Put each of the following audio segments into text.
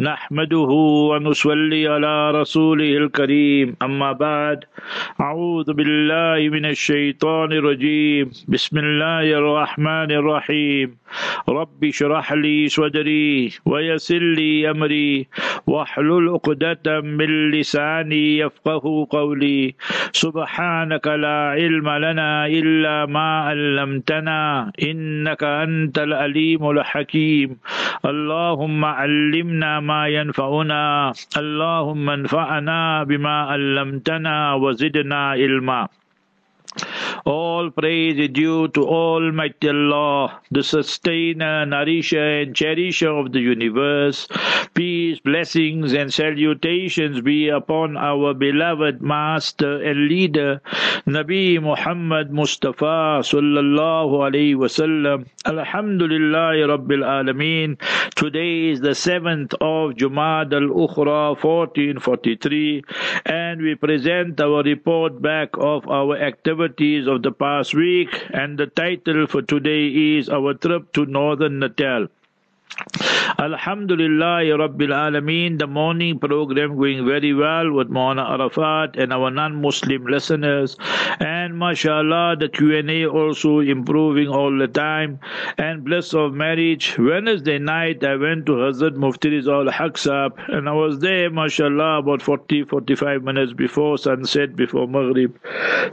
نحمده ونصلي على رسوله الكريم. أما بعد أعوذ بالله من الشيطان الرجيم. بسم الله الرحمن الرحيم. رب اشرح لي صدري ويسر لي أمري. واحلل عقدة من لساني يفقه قولي. سبحانك لا علم لنا إلا ما علمتنا. إنك أنت الأليم الحكيم. اللهم علمنا ما ينفعنا. اللهم انفعنا بما علمتنا وزدنا علما. All praise is due to Almighty Allah, the sustainer, nourisher, and cherisher of the universe. Peace, blessings, and salutations be upon our beloved Master and Leader, Nabi Muhammad Mustafa sallallahu alaihi wasallam. Alhamdulillah Rabbil Alameen. Today is the 7th of Jumad al-Ukhra 1443 and we present our report back of our activities of the past week, and the title for today is Our Trip to Northern Natal. Alhamdulillah, Rabbil Alameen, the morning program going very well with Mona Arafat and our non-Muslim listeners. And mashallah, the Q&A also improving all the time. And bliss of marriage. Wednesday night, I went to Hazrat Mufti Rizal Haqsab and I was there, mashallah, about 40, 45 minutes before sunset, before Maghrib.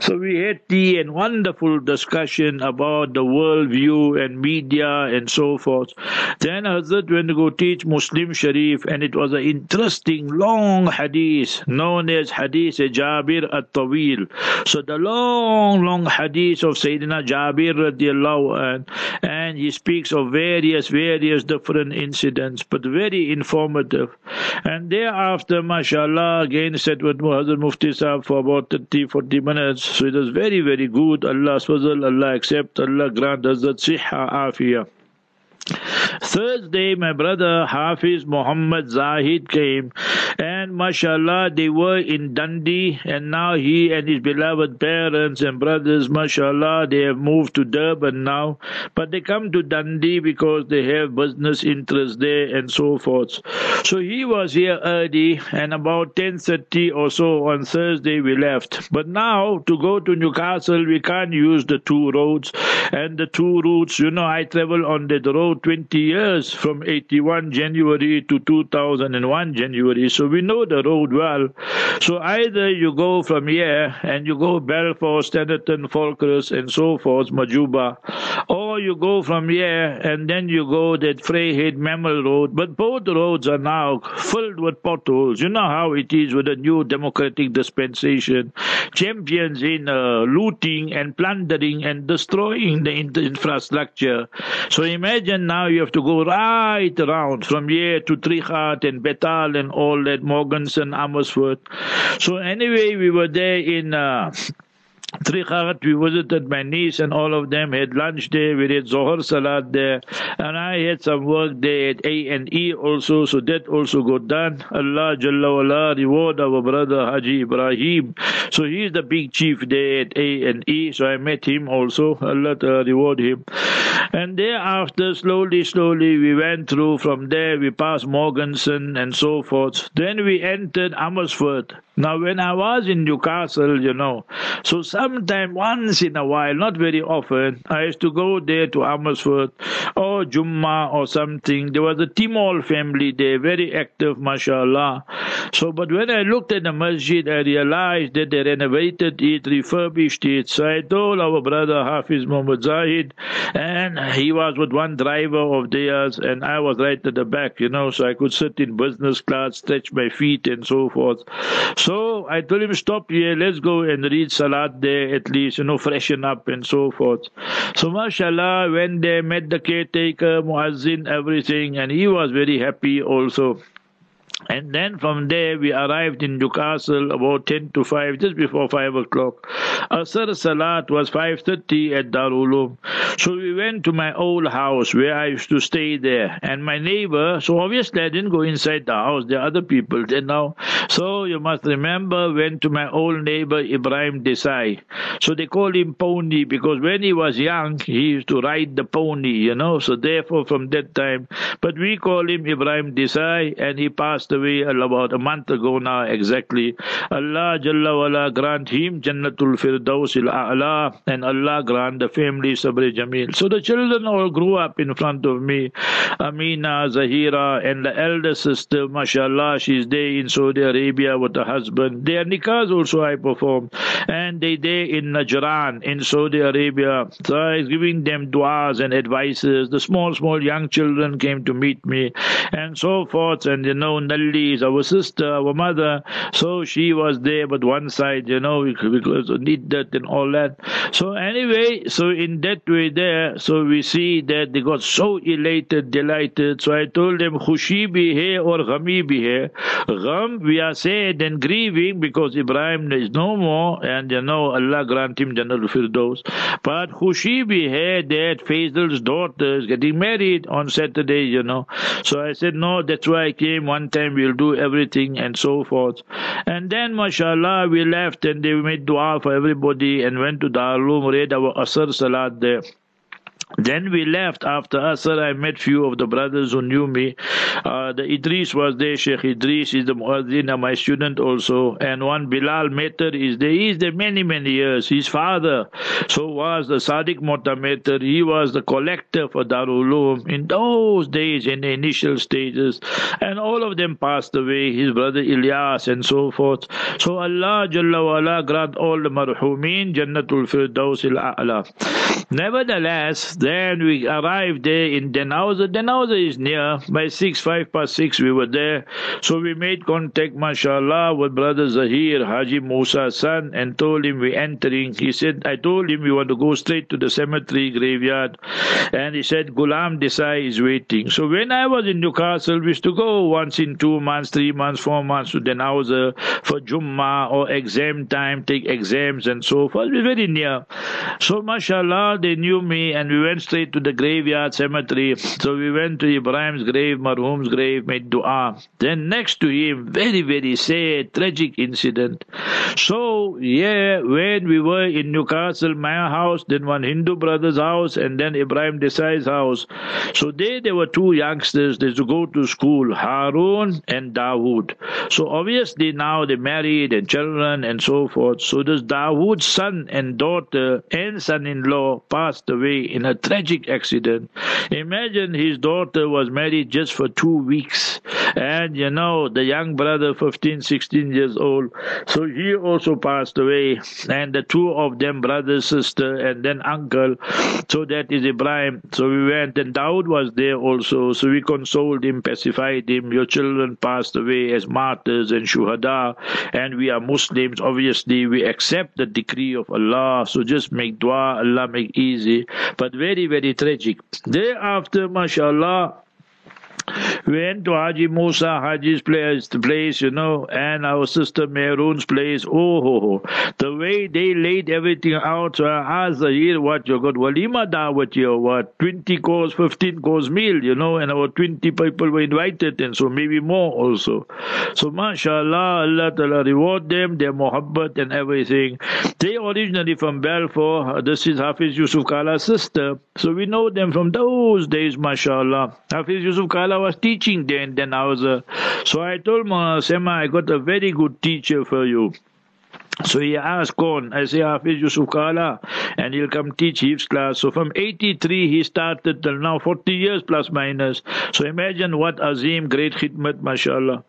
So we had tea and wonderful discussion about the world view and media and so forth. Then Hazrat went to go teach Muslim Sharif, and it was an interesting long hadith known as Hadith Jabir at Tawil. So the long, long hadith of Sayyidina Jabir radiallahu an, and he speaks of various, various different incidents, but very informative. And thereafter, mashallah, again sat with Hazrat Mufti Sahib for about 30, 40 minutes. So it was very, very good. Allah's fazl, Allah accept, Allah grant Hazrat Siha Afiyah. Thursday, my brother Hafiz Muhammad Zahid came, and mashallah, they were in Dundee, and now he and his beloved parents and brothers, mashallah, they have moved to Durban now, but they come to Dundee because they have business interests there and so forth. So he was here early, and about 10.30 or so on Thursday we left. But now, to go to Newcastle, we can't use the two roads, and the two routes, you know, I travel on the road 20 years from 81 January to 2001 January, so we know the road well. So either you go from here and you go Belfast, Standerton, Volksrust, and so forth, Majuba, or you go from here and then you go that Vryheid Mammal Road, but both roads are now filled with potholes. You know how it is with the new democratic dispensation. Champions in uh, looting and plundering and destroying the infrastructure. So imagine now you have to go right around from here to Trichardt and Bethal and all that, Morgenzon, Amersfoort. So anyway, we were there in. Uh, Trichardt, we visited my niece and all of them had lunch there. We had Zohar Salat there, and I had some work there at A and E also. So that also got done. Allah Jalla reward our brother Haji Ibrahim. So he's the big chief there at A and E. So I met him also. Allah reward him. And thereafter, slowly, slowly, we went through. From there, we passed Morgenzon and so forth. Then we entered Amersfoort. Now, when I was in Newcastle, you know, so sometime once in a while, not very often, I used to go there to Amersfoort or Jumma or something. There was a Timol family there, very active, mashallah. So, but when I looked at the masjid, I realized that they renovated it, refurbished it. So I told our brother Hafiz Muhammad Zahid, and he was with one driver of theirs, and I was right at the back, you know, so I could sit in business class, stretch my feet, and so forth. So I told him, stop here, let's go and read Salat at least, you know, freshen up and so forth. So, mashallah, when they met the caretaker, Muazzin, everything, and he was very happy also. And then from there we arrived in Newcastle about 10 to 5, just before 5 o'clock. Asr Salat was 5.30 at Darul So we went to my old house where I used to stay there. And my neighbor, so obviously I didn't go inside the house, there are other people there now. So you must remember, went to my old neighbor Ibrahim Desai. So they call him Pony because when he was young, he used to ride the pony, you know. So therefore from that time, but we call him Ibrahim Desai and he passed away about a month ago now exactly. Allah Jalla wala grant him Jannatul Firdaus A'la and Allah grant the family Sabri Jamil. So the children all grew up in front of me. Amina, Zahira and the elder sister, mashallah, she's there in Saudi Arabia with her husband. Their nikahs also I performed. And they there in Najran in Saudi Arabia. So I was giving them du'as and advices. The small, small young children came to meet me and so forth. And you know, Is our sister, our mother. So she was there, but one side, you know, because need that and all that. So anyway, so in that way there, so we see that they got so elated, delighted. So I told them, Khushi bhi hai or ghami. Gham, we are sad and grieving because Ibrahim is no more, and you know, Allah grant him Jannal Firdaus. But Khushi bhi hai that Faisal's daughter is getting married on Saturday, you know. So I said, no, that's why I came one time, we'll do everything and so forth. And then, mashallah, we left and they made dua for everybody and went to Darul read our Asr Salat there. Then we left after Asr. I met few of the brothers who knew me. Uh, the Idris was there. Sheikh Idris is the Muazzin, my student also. And one Bilal Meter is there. He is there many, many years. His father, so was the Sadiq Mota Meter. He was the collector for Darul in those days, in the initial stages. And all of them passed away. His brother Ilyas and so forth. So Allah Jalla wala grant all the marhumin Jannatul Firdaus al-A'la. Nevertheless, then we arrived there in Dannhauser. Dannhauser is near. By six, five past six, we were there. So we made contact, mashallah, with brother Zahir, Haji Musa's son, and told him we're entering. He said, I told him we want to go straight to the cemetery graveyard. And he said, Gulam Desai is waiting. So when I was in Newcastle, we used to go once in two months, three months, four months to Dannhauser for Jummah or exam time, take exams and so forth. Was very near. So mashallah, they knew me and we went straight to the graveyard cemetery. So we went to Ibrahim's grave, Marhum's grave, made dua. Then next to him, very, very sad, tragic incident. So, yeah, when we were in Newcastle, my house, then one Hindu brother's house, and then Ibrahim Desai's house. So there, there were two youngsters, they used to go to school, Harun and Dawood. So obviously now they married and children and so forth. So this Dawood's son and daughter and son-in-law passed away in a tragic accident. Imagine his daughter was married just for two weeks. And you know, the young brother, 15, 16 years old, so he also passed away. And the two of them, brother, sister, and then uncle. So that is Ibrahim. So we went, and Daud was there also. So we consoled him, pacified him. Your children passed away as martyrs and shuhada, and we are Muslims. Obviously, we accept the decree of Allah. So just make dua, Allah make easy. But very, very tragic. Thereafter, mashallah, went to Haji Musa Haji's place, the place, you know, and our sister Meroon's place. Oh, ho, ho. the way they laid everything out. So I asked what you got walima dawat here, what 20 course, 15 course meal, you know, and our 20 people were invited, and so maybe more also. So mashallah, Allah Ta'ala reward them, their muhabbat and everything. They originally from Balfour. Uh, this is Hafiz Yusuf Kala's sister. So we know them from those days, mashallah. Hafiz Yusuf Kala was teaching then, then I was, uh, so I told Mona Sema, I got a very good teacher for you. So he asked Kon, I say Hafiz Yusuf Kala, and he'll come teach his class. So from 83 he started till now, 40 years plus minus. So imagine what Azim, great khidmat, mashallah.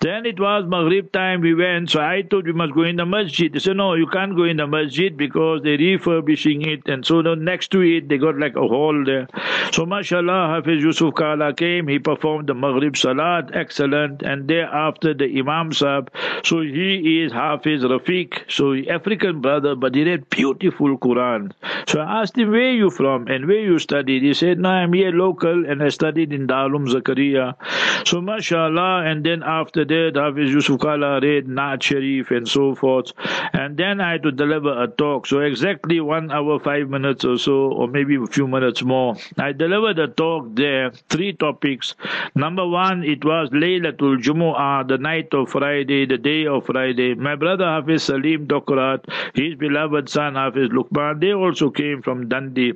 Then it was Maghrib time, we went, so I thought we must go in the masjid. They said, no, you can't go in the masjid because they're refurbishing it. And so the next to it, they got like a hall there. So mashallah, Hafiz Yusuf Kala came, he performed the Maghrib Salat, excellent. And thereafter the Imam Sahib, so he is Hafiz Rafiq Arabic, so African brother, but he read beautiful Quran. So I asked him, where you from and where you studied? He said, no, I'm here local and I studied in Darul Zakaria. So mashallah, and then after that, Hafiz Yusuf Kala read Naat Sharif and so forth. And then I had to deliver a talk. So exactly one hour, five minutes or so, or maybe a few minutes more. I delivered a talk there, three topics. Number one, it was Laylatul Jumu'ah, the night of Friday, the day of Friday. My brother Hafiz Salim Dokrat, his beloved son Hafiz Lukman, they also came from Dundee.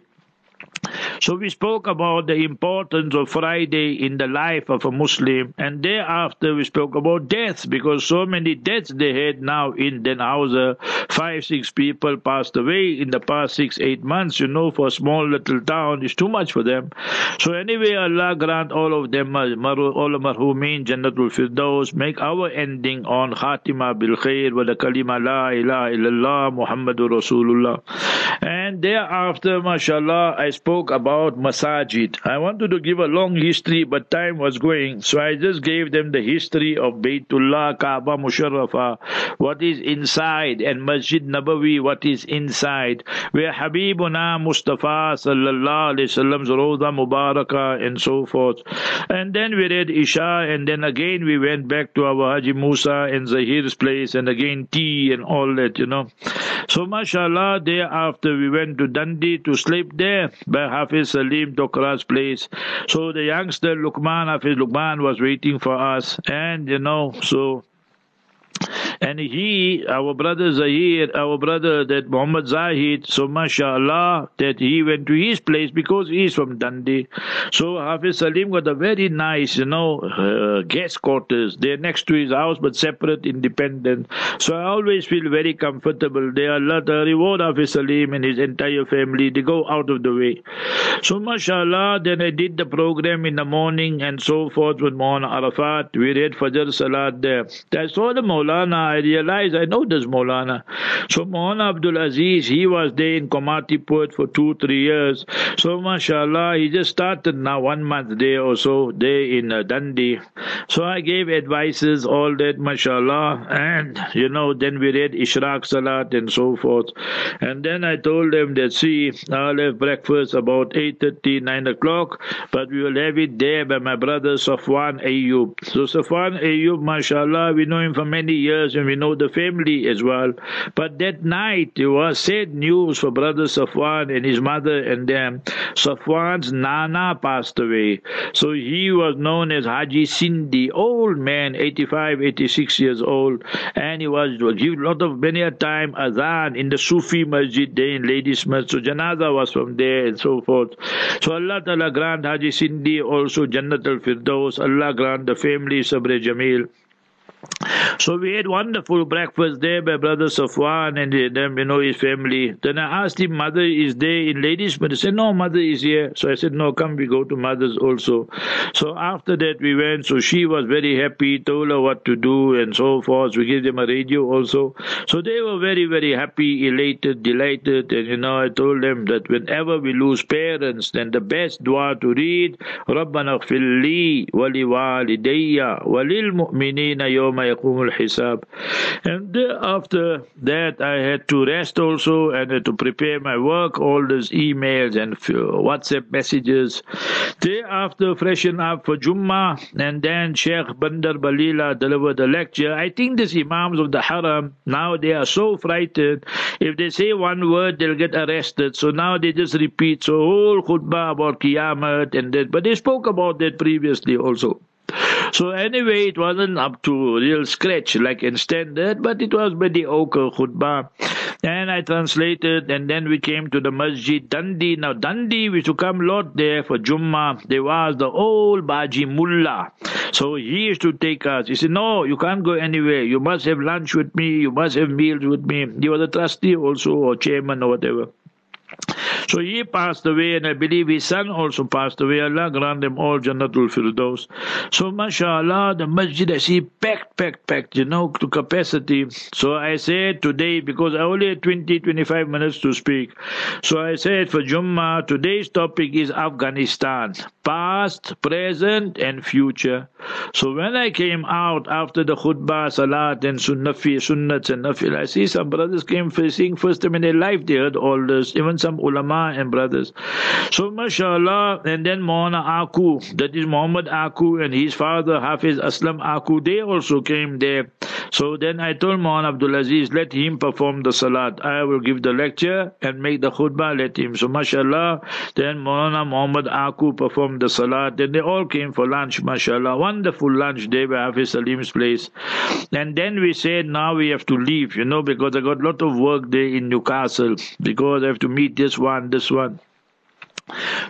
So we spoke about the importance of Friday in the life of a Muslim, and thereafter we spoke about death because so many deaths they had now in Dannhauser. Five, six people passed away in the past six, eight months. You know, for a small little town, it's too much for them. So anyway, Allah grant all of them, uh, all of marhumin, Jannatul Firdaus, make our ending on Khatima bil Khair wa the kalima la ilaha illallah Muhammadur Rasulullah. And thereafter, mashallah, I spoke about masajid. I wanted to give a long history, but time was going, so I just gave them the history of Baytullah, Kaaba Musharrafa, what is inside, and Masjid Nabawi, what is inside, where Habibuna Mustafa sallallahu alaihi wasallam's Roda Mubaraka and so forth. And then we read Isha, and then again we went back to our Haji Musa and Zahir's place, and again tea and all that, you know. So mashallah, thereafter we went to Dundee to sleep there by Hafiz Salim Dokrat's place. So the youngster Lukman, Hafiz Lukman was waiting for us and you know, so and he, our brother Zahir, our brother that Muhammad Zahid, so mashallah, that he went to his place because he is from Dundee. So Hafiz Salim got a very nice, you know, uh, guest quarters. They're next to his house but separate, independent. So I always feel very comfortable. They are Allah the reward Hafiz Salim and his entire family. They go out of the way. So mashallah, then I did the program in the morning and so forth with Maulana Arafat. We read Fajr Salat there. I saw the Maulana, I realized I know this Maulana. So Maulana Abdul Aziz, he was there in Komatipoort for two, three years. So mashallah, he just started now one month there or so, there in uh, Dundee. So I gave advices, all that, mashallah. And, you know, then we read Ishraq Salat and so forth. And then I told them that, see, I'll have breakfast about 8.30, 9 o'clock, but we will have it there by my brother Safwan Ayub. So Safwan Ayub, mashallah, we know him for many years and we know the family as well. But that night it was sad news for brother Safwan and his mother and them. Safwan's Nana passed away. So he was known as Haji Sindhi, old man, 85, 86 years old, and he was give lot of many a time azan in the Sufi Masjid there in Ladysmith. So Janaza was from there and so forth. So Allah Ta'ala grant Haji Sindhi also Jannat al-Firdaus. Allah grant the family Sabri Jamil. So we had wonderful breakfast there by Brother Safwan and them, you know, his family. Then I asked him, Mother is there in ladies? But he said, No, Mother is here. So I said, No, come, we go to Mother's also. So after that we went. So she was very happy, told her what to do and so forth. We gave them a radio also. So they were very, very happy, elated, delighted. And you know, I told them that whenever we lose parents, then the best dua to read, رَبَّنَا اغْفِرْ لِي وَلِوَالِدَيَّ وَلِلْمُؤْمِنِينَ يَوْمَ يَقُومُ الْحِسَابِ And after that, I had to rest also and had to prepare my work, all those emails and WhatsApp messages. Thereafter, freshen up for Jummah, and then Sheikh Bandar Balila delivered a lecture. I think these Imams of the Haram, now they are so frightened. If they say one word, they'll get arrested. So now they just repeat. So whole khutbah about Qiyamah and that. But they spoke about that previously also. So anyway, it wasn't up to real scratch like in standard, but it was mediocre khutbah. And I translated, and then we came to the masjid Dandi. Now Dandi, we used to come lot there for Jummah. There was the old Baji Mullah. So he used to take us. He said, no, you can't go anywhere. You must have lunch with me. You must have meals with me. He was a trustee also, or chairman or whatever. So he passed away, and I believe his son also passed away. Allah grant them all Jannatul Firdaus. So, mashallah, the masjid I see packed, packed, packed, you know, to capacity. So I said today, because I only had 20, 25 minutes to speak. So I said for Jummah, today's topic is Afghanistan. past, present, and future. So when I came out after the khutbah, salat, and sunnafi, sunnats and nafil, I see some brothers came facing first time in their life, they heard all this, even some ulama and brothers. So mashallah, and then Maulana Aku, that is Muhammad Aku and his father Hafiz Aslam Aku, they also came there. So then I told Maulana Abdul Aziz, let him perform the salat. I will give the lecture and make the khutbah, let him. So mashallah, then Maulana Muhammad Aku performed the salat. Then they all came for lunch, mashallah. Wonderful lunch day by Hafiz Salim's place. And then we said, now we have to leave, you know, because I got a lot of work there in Newcastle, because I have to meet this one, this one.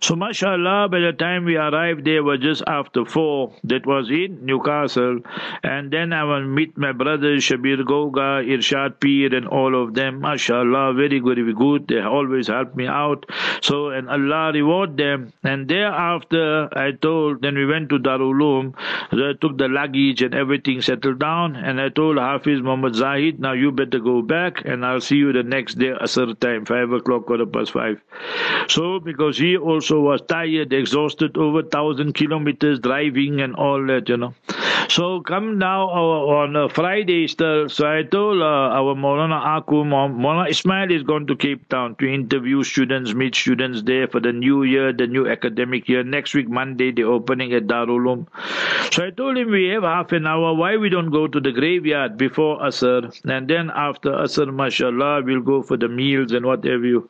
So, mashallah, by the time we arrived there was just after four. That was in Newcastle. And then I will meet my brothers, Shabir Goga, Irshad Peer, and all of them. Mashallah, very good, very good. They always help me out. So, and Allah reward them. And thereafter, I told, then we went to Darul Uloom. I took the luggage and everything settled down. And I told Hafiz Muhammad Zahid, now you better go back and I'll see you the next day, Asr time, 5 o'clock, quarter past 5. So, because he also was tired, exhausted, over thousand kilometers driving and all that, you know. So come now on uh, Friday, still, so I told uh, our Maulana Aku, Maulana Ismail is going to Cape Town to interview students, meet students there for the new year, the new academic year. Next week, Monday, they're opening at Darul Uloom. So I told him we have half an hour. Why we don't go to the graveyard before Asr? And then after Asr, mashallah, we'll go for the meals and whatever you.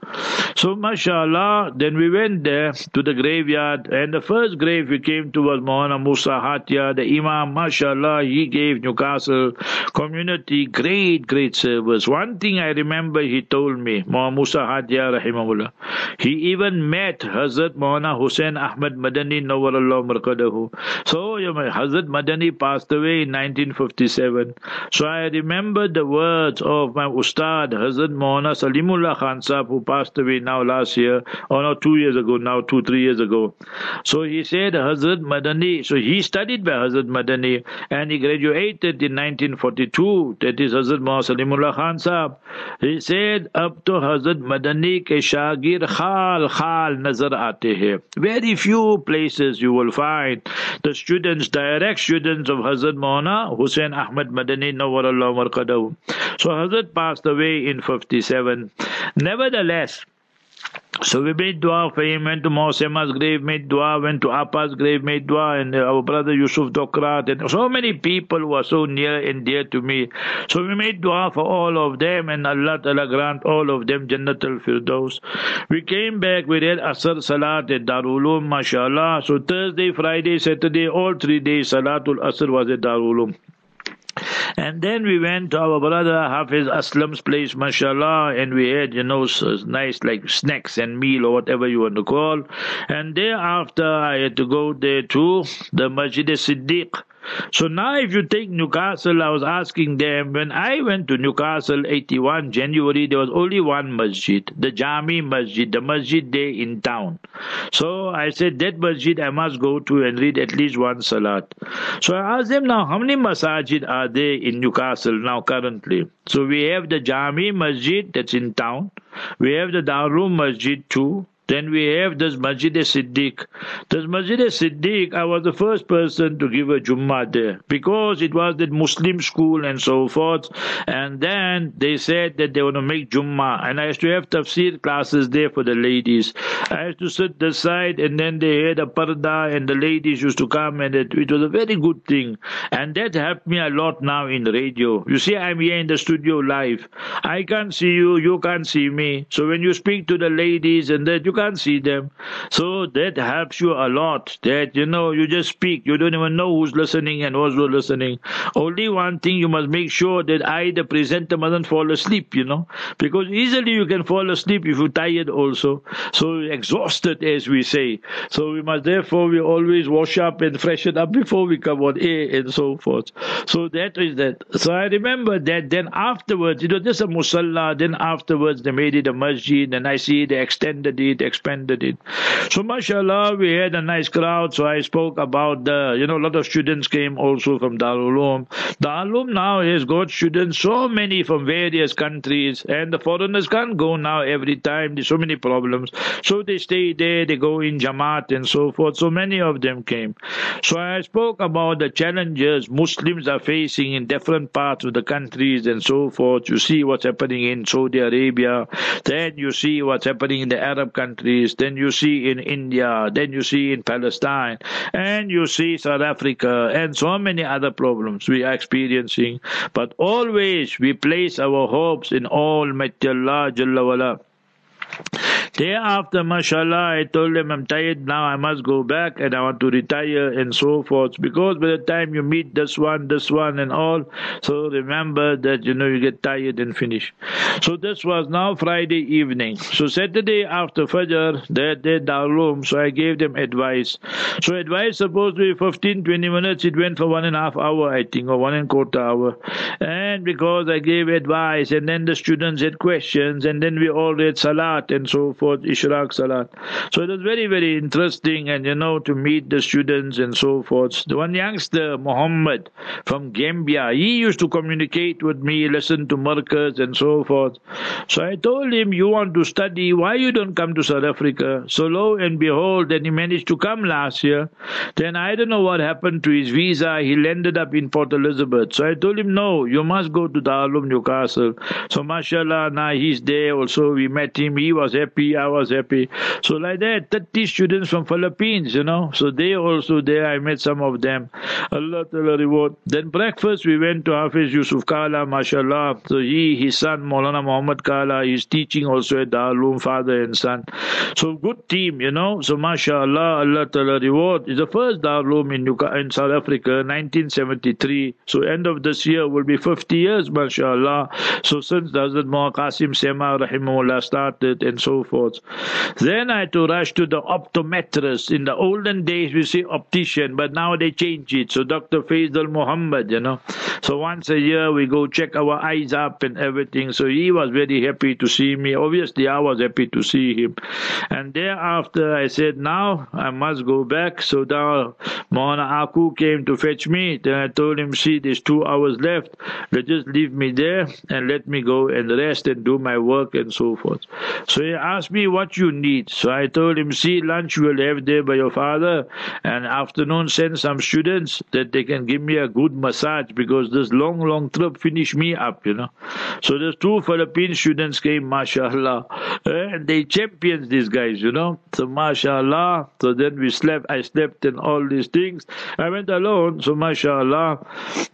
So mashallah, then we went there to the graveyard. And the first grave we came to was Maulana Musa Hatia, the Imam mashallah, he gave Newcastle community great, great service. One thing I remember he told me, Muhammad Musa Hadia rahimahullah, he even met Hazrat Maulana Hussein Ahmad Madani Nawarallah Markadahu. So Hazrat Madani passed away in 1957. So I remember the words of my Ustad, Hazrat Maulana Salimullah Khan Sahib, who passed away now last year, or two years ago, now two, three years ago. So he said Hazrat Madani, so he studied by Hazrat Madani, and he graduated in 1942. That is Hazrat Muhammad Salimullah Khan. He said, up to Hazrat Madani ke shagir khal khal nazar aate hai. Very few places you will find the students, direct students of Hazrat Maulana Hussein Ahmad Madani Nawarallah Markadahu. So Hazrat passed away in 57. Nevertheless, so we made dua for him, went to Mosema's grave, made dua, went to Appa's grave, made dua, and uh, our brother Yusuf Dokrat, and so many people who are so near and dear to me. So we made dua for all of them, and Allah Ta'ala grant all of them Jannat al-Firdaus. We came back, we read Asr Salat at Darul Uloom, mashallah. So Thursday, Friday, Saturday, all three days, Salatul Asr was at Darul Uloom. And then we went to our brother Hafiz Aslam's place, mashallah, and we had, you know, nice like snacks and meal or whatever you want to call. And thereafter, I had to go there to the Masjid Siddiq. So now, if you take Newcastle, I was asking them when I went to Newcastle 81 January, there was only one masjid, the Jami Masjid, the masjid there in town. So I said, that masjid I must go to and read at least one salat. So I asked them now, how many masajid are there in Newcastle now currently? So we have the Jami Masjid that's in town. We have the Darul Masjid too. Then we have this Masjid Siddiq. This Masjid Siddiq, I was the first person to give a Jummah there because it was the Muslim school and so forth. And then they said that they want to make Jummah. And I used to have tafsir classes there for the ladies. I used to sit the side and then they had a parda and the ladies used to come and it, it was a very good thing. And that helped me a lot now in radio. You see, I'm here in the studio live. I can't see you, you can't see me. So when you speak to the ladies and that you can't see them. So that helps you a lot. That you know, you just speak. You don't even know who's listening and who's not listening. Only one thing you must make sure that I, the presenter, mustn't fall asleep. You know, because easily you can fall asleep if you're tired also. So exhausted, as we say. So we must therefore we always wash up and freshen up before we come on air and so forth. So that is that. So I remember that. Then afterwards, it was just a musalla. Then afterwards, they made it a masjid, and I see they extended it expanded it. So mashallah, we had a nice crowd. So I spoke about the, you know, a lot of students came also from Darul Uloom. Darul Uloom now has got students, so many from various countries, and the foreigners can't go now every time. There's so many problems. So they stay there, they go in Jamaat and so forth. So many of them came. So I spoke about the challenges Muslims are facing in different parts of the countries and so forth. You see what's happening in Saudi Arabia, then you see what's happening in the Arab countries, then you see in India, then you see in Palestine, and you see South Africa, and so many other problems we are experiencing. But always we place our hopes in Almighty Allah Jalla wala. Thereafter, mashallah, I told them I'm tired now, I must go back and I want to retire and so forth. Because by the time you meet this one, this one, and all, so remember that you know you get tired and finish. So this was now Friday evening. So Saturday after Fajr, they did room, so I gave them advice. So advice supposed to be 15, 20 minutes, it went for one and a half hour, I think, or one and a quarter hour. And because I gave advice, and then the students had questions, and then we all read Salat and so forth forth, Ishraq Salat. So it was very, very interesting and you know, to meet the students and so forth. The one youngster, Muhammad from Gambia, he used to communicate with me, listen to Markaz and so forth. So I told him, You want to study, why you don't come to South Africa? So lo and behold, then he managed to come last year. Then I don't know what happened to his visa. He landed up in Port Elizabeth. So I told him, No, you must go to Darul Newcastle. So mashallah, now he's there also. We met him. He was happy. I was happy. So like that, 30 students from Philippines, you know. So they also there. I met some of them. Allah Ta'ala reward. Then breakfast, we went to Hafiz Yusuf Kala, mashallah. So he, his son, Maulana Muhammad Kala, he's teaching also at Darul father and son. So good team, you know. So mashallah, Allah Ta'ala reward. It's the first Darul in, in South Africa, 1973. So end of this year will be 50 years, mashallah. So since Hazrat Muhammad Qasim Sema Rahimullah started and so forth. Then I had to rush to the optometrist. In the olden days, we say optician, but now they change it. So Dr. Faisal Muhammad, you know. So once a year, we go check our eyes up and everything. So he was very happy to see me. Obviously, I was happy to see him. And thereafter, I said, now I must go back. So now Mohana Aku came to fetch me. Then I told him, see, there's two hours left. Let just leave me there and let me go and rest and do my work and so forth. So he asked me what you need. So I told him, see, lunch you will have there by your father, and afternoon send some students that they can give me a good massage because this long, long trip finish me up, you know. So there's two Philippine students came, mashallah, and they champions these guys, you know. So mashallah. So then we slept, I slept and all these things. I went alone, so mashallah.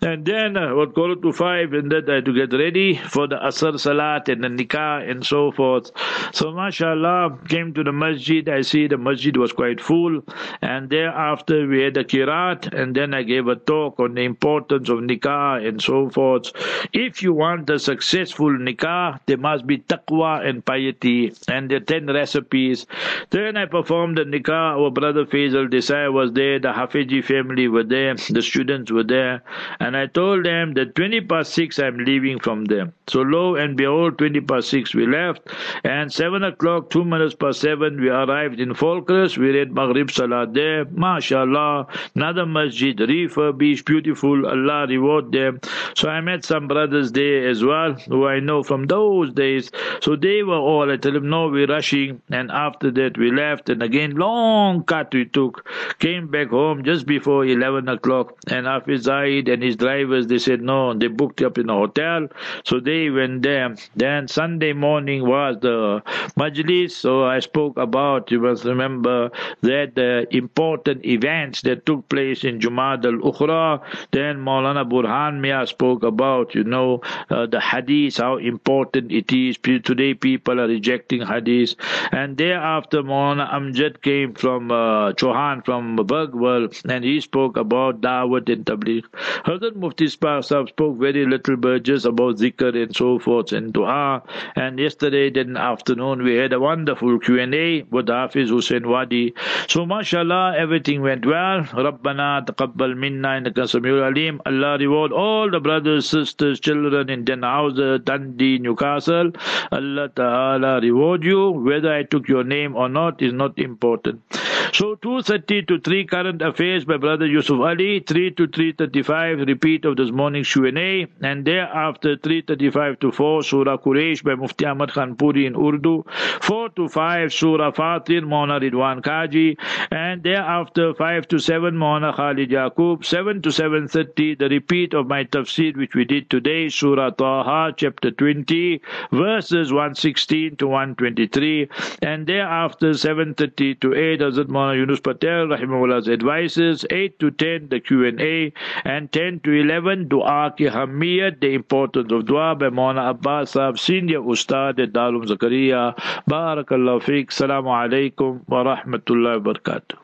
And then uh, what it to five, and then I had to get ready for the Asr Salat and the Nikah and so forth. So mashallah mashallah, came to the masjid. I see the masjid was quite full. And thereafter, we had a kirat, and then I gave a talk on the importance of nikah and so forth. If you want a successful nikah, there must be taqwa and piety, and the 10 recipes. Then I performed the nikah. Our brother Faisal Desai was there, the Hafiji family were there, the students were there. And I told them that 20 past 6 I'm leaving from them. So lo and behold, 20 past 6 we left, and 7 o'clock two minutes past seven, we arrived in Volksrust. We read Maghrib Salah there. MashaAllah. Another masjid, refurbished, beautiful. Allah reward them. So I met some brothers there as well, who I know from those days. So they were all, I tell them, no, we're rushing. And after that, we left. And again, long cut we took. Came back home just before 11 o'clock. And Hafiz Zaid and his drivers, they said, no, they booked up in a hotel. So they went there. Then Sunday morning was the majlis so I spoke about, you must remember, that the important events that took place in Jumad al-Ukhra. Then Maulana Burhan Mia spoke about, you know, uh, the hadith, how important it is. Today people are rejecting hadith. And thereafter Maulana Amjad came from uh, from Bergville and he spoke about Dawat and Tabligh. Hazrat Mufti Sahib spoke very little but just about zikr and so forth and dua. And yesterday, then afternoon, we had had a wonderful Q&A with Hafiz Hussein Wadi. So mashallah, everything went well. Rabbana taqabbal minna innaka samiul alim. Allah reward all the brothers, sisters, children in Dannhauser, Dundee, Newcastle. Allah Ta'ala reward you. Whether I took your name or not is not important. So 2.30 to 3 current affairs by Brother Yusuf Ali, 3 to 3.35 repeat of this morning's Q&A, and thereafter 3.35 to 4 Surah Quraysh by Mufti Ahmad Khan Puri in Urdu, 4 to 5 Surah Fatir, Mona Ridwan Kaji, and thereafter 5 to 7 Mona Khalid Yaqub, 7 to 7.30 the repeat of my tafsir which we did today, Surah Taha, chapter 20, verses 116 to 123, and thereafter 7.30 to 8 Hazrat Maulana Yunus Patel Rahimahullah's advices, 8 to 10 the Q&A, and 10 to 11 Dua ki Hamiyat, the importance of Dua by Maulana Abbas Sahab, Senior Ustad at Darul Zakaria. Barakallahu Fiqh. Assalamu alaikum wa rahmatullahi wa barakatuh.